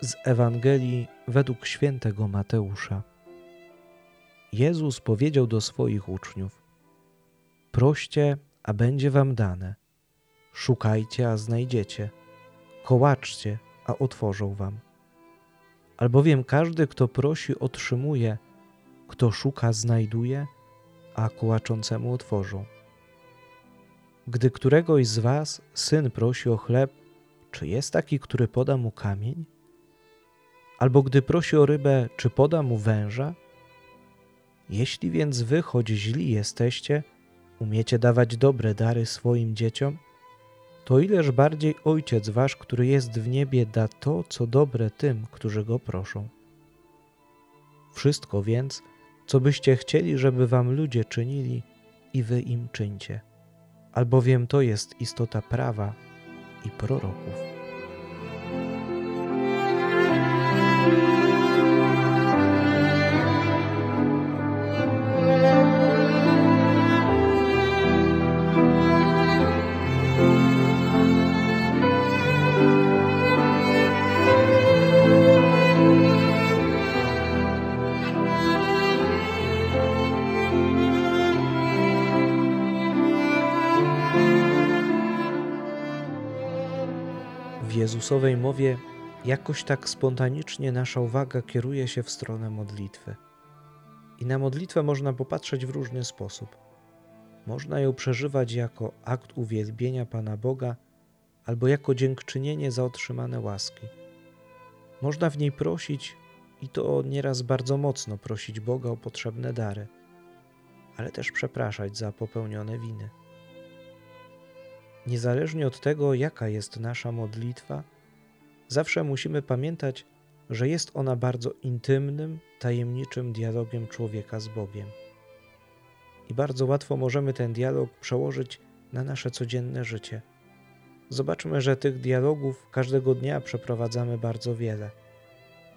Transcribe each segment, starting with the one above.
z Ewangelii według świętego Mateusza. Jezus powiedział do swoich uczniów: Proście, a będzie wam dane. Szukajcie, a znajdziecie. Kołaczcie, a otworzą wam. Albowiem każdy, kto prosi, otrzymuje, kto szuka, znajduje, a kołaczącemu otworzą. Gdy któregoś z was syn prosi o chleb, czy jest taki, który poda mu kamień? Albo gdy prosi o rybę, czy poda mu węża? Jeśli więc wy, choć źli jesteście, umiecie dawać dobre dary swoim dzieciom, to ileż bardziej Ojciec Wasz, który jest w niebie, da to, co dobre tym, którzy Go proszą. Wszystko więc, co byście chcieli, żeby Wam ludzie czynili, i Wy im czyńcie, albowiem to jest istota prawa i proroków. W Jezusowej mowie jakoś tak spontanicznie nasza uwaga kieruje się w stronę modlitwy. I na modlitwę można popatrzeć w różny sposób. Można ją przeżywać jako akt uwielbienia Pana Boga albo jako dziękczynienie za otrzymane łaski. Można w niej prosić, i to nieraz bardzo mocno prosić Boga o potrzebne dary, ale też przepraszać za popełnione winy. Niezależnie od tego, jaka jest nasza modlitwa, zawsze musimy pamiętać, że jest ona bardzo intymnym, tajemniczym dialogiem człowieka z Bogiem. I bardzo łatwo możemy ten dialog przełożyć na nasze codzienne życie. Zobaczmy, że tych dialogów każdego dnia przeprowadzamy bardzo wiele.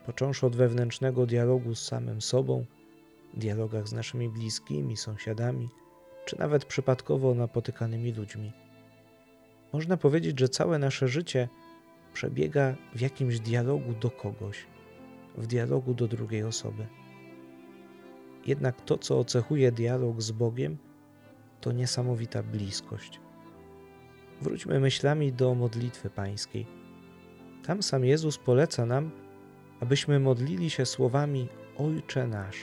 Począwszy od wewnętrznego dialogu z samym sobą, dialogach z naszymi bliskimi, sąsiadami, czy nawet przypadkowo napotykanymi ludźmi. Można powiedzieć, że całe nasze życie przebiega w jakimś dialogu do kogoś, w dialogu do drugiej osoby. Jednak to, co ocechuje dialog z Bogiem, to niesamowita bliskość. Wróćmy myślami do modlitwy pańskiej. Tam sam Jezus poleca nam, abyśmy modlili się słowami Ojcze nasz.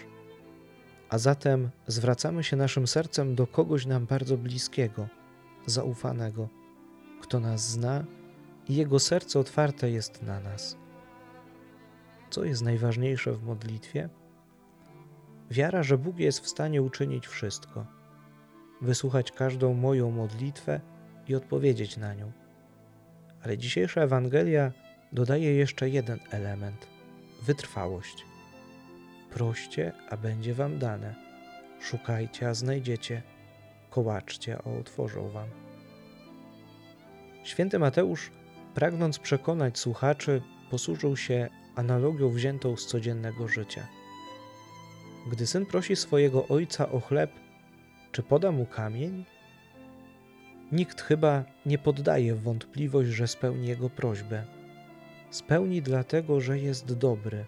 A zatem zwracamy się naszym sercem do kogoś nam bardzo bliskiego, zaufanego kto nas zna i jego serce otwarte jest na nas. Co jest najważniejsze w modlitwie? Wiara, że Bóg jest w stanie uczynić wszystko, wysłuchać każdą moją modlitwę i odpowiedzieć na nią. Ale dzisiejsza Ewangelia dodaje jeszcze jeden element wytrwałość. Proście, a będzie wam dane. Szukajcie, a znajdziecie. Kołaczcie, a otworzą wam. Święty Mateusz, pragnąc przekonać słuchaczy, posłużył się analogią wziętą z codziennego życia. Gdy syn prosi swojego ojca o chleb, czy poda mu kamień? Nikt chyba nie poddaje wątpliwość, że spełni jego prośbę. Spełni dlatego, że jest dobry,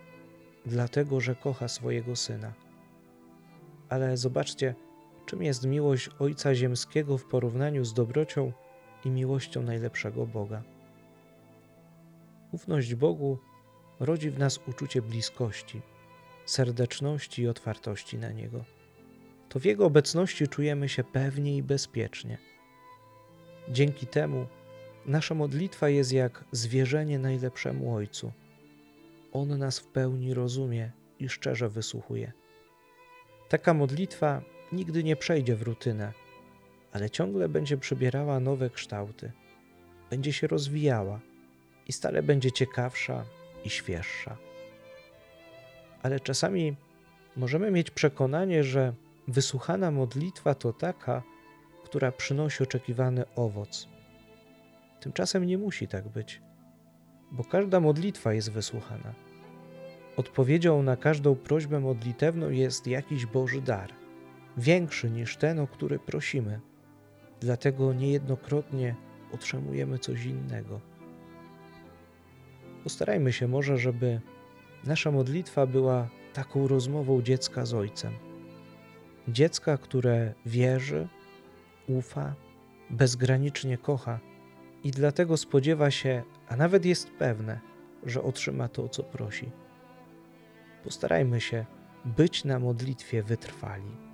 dlatego, że kocha swojego syna. Ale zobaczcie, czym jest miłość Ojca Ziemskiego w porównaniu z dobrocią, i miłością najlepszego Boga. Ufność Bogu rodzi w nas uczucie bliskości, serdeczności i otwartości na Niego. To w Jego obecności czujemy się pewnie i bezpiecznie. Dzięki temu nasza modlitwa jest jak zwierzenie najlepszemu Ojcu. On nas w pełni rozumie i szczerze wysłuchuje. Taka modlitwa nigdy nie przejdzie w rutynę ale ciągle będzie przybierała nowe kształty, będzie się rozwijała i stale będzie ciekawsza i świeższa. Ale czasami możemy mieć przekonanie, że wysłuchana modlitwa to taka, która przynosi oczekiwany owoc. Tymczasem nie musi tak być, bo każda modlitwa jest wysłuchana. Odpowiedzią na każdą prośbę modlitewną jest jakiś Boży dar, większy niż ten, o który prosimy. Dlatego niejednokrotnie otrzymujemy coś innego. Postarajmy się może, żeby nasza modlitwa była taką rozmową dziecka z Ojcem. Dziecka, które wierzy, ufa, bezgranicznie kocha i dlatego spodziewa się, a nawet jest pewne, że otrzyma to, co prosi. Postarajmy się być na modlitwie wytrwali.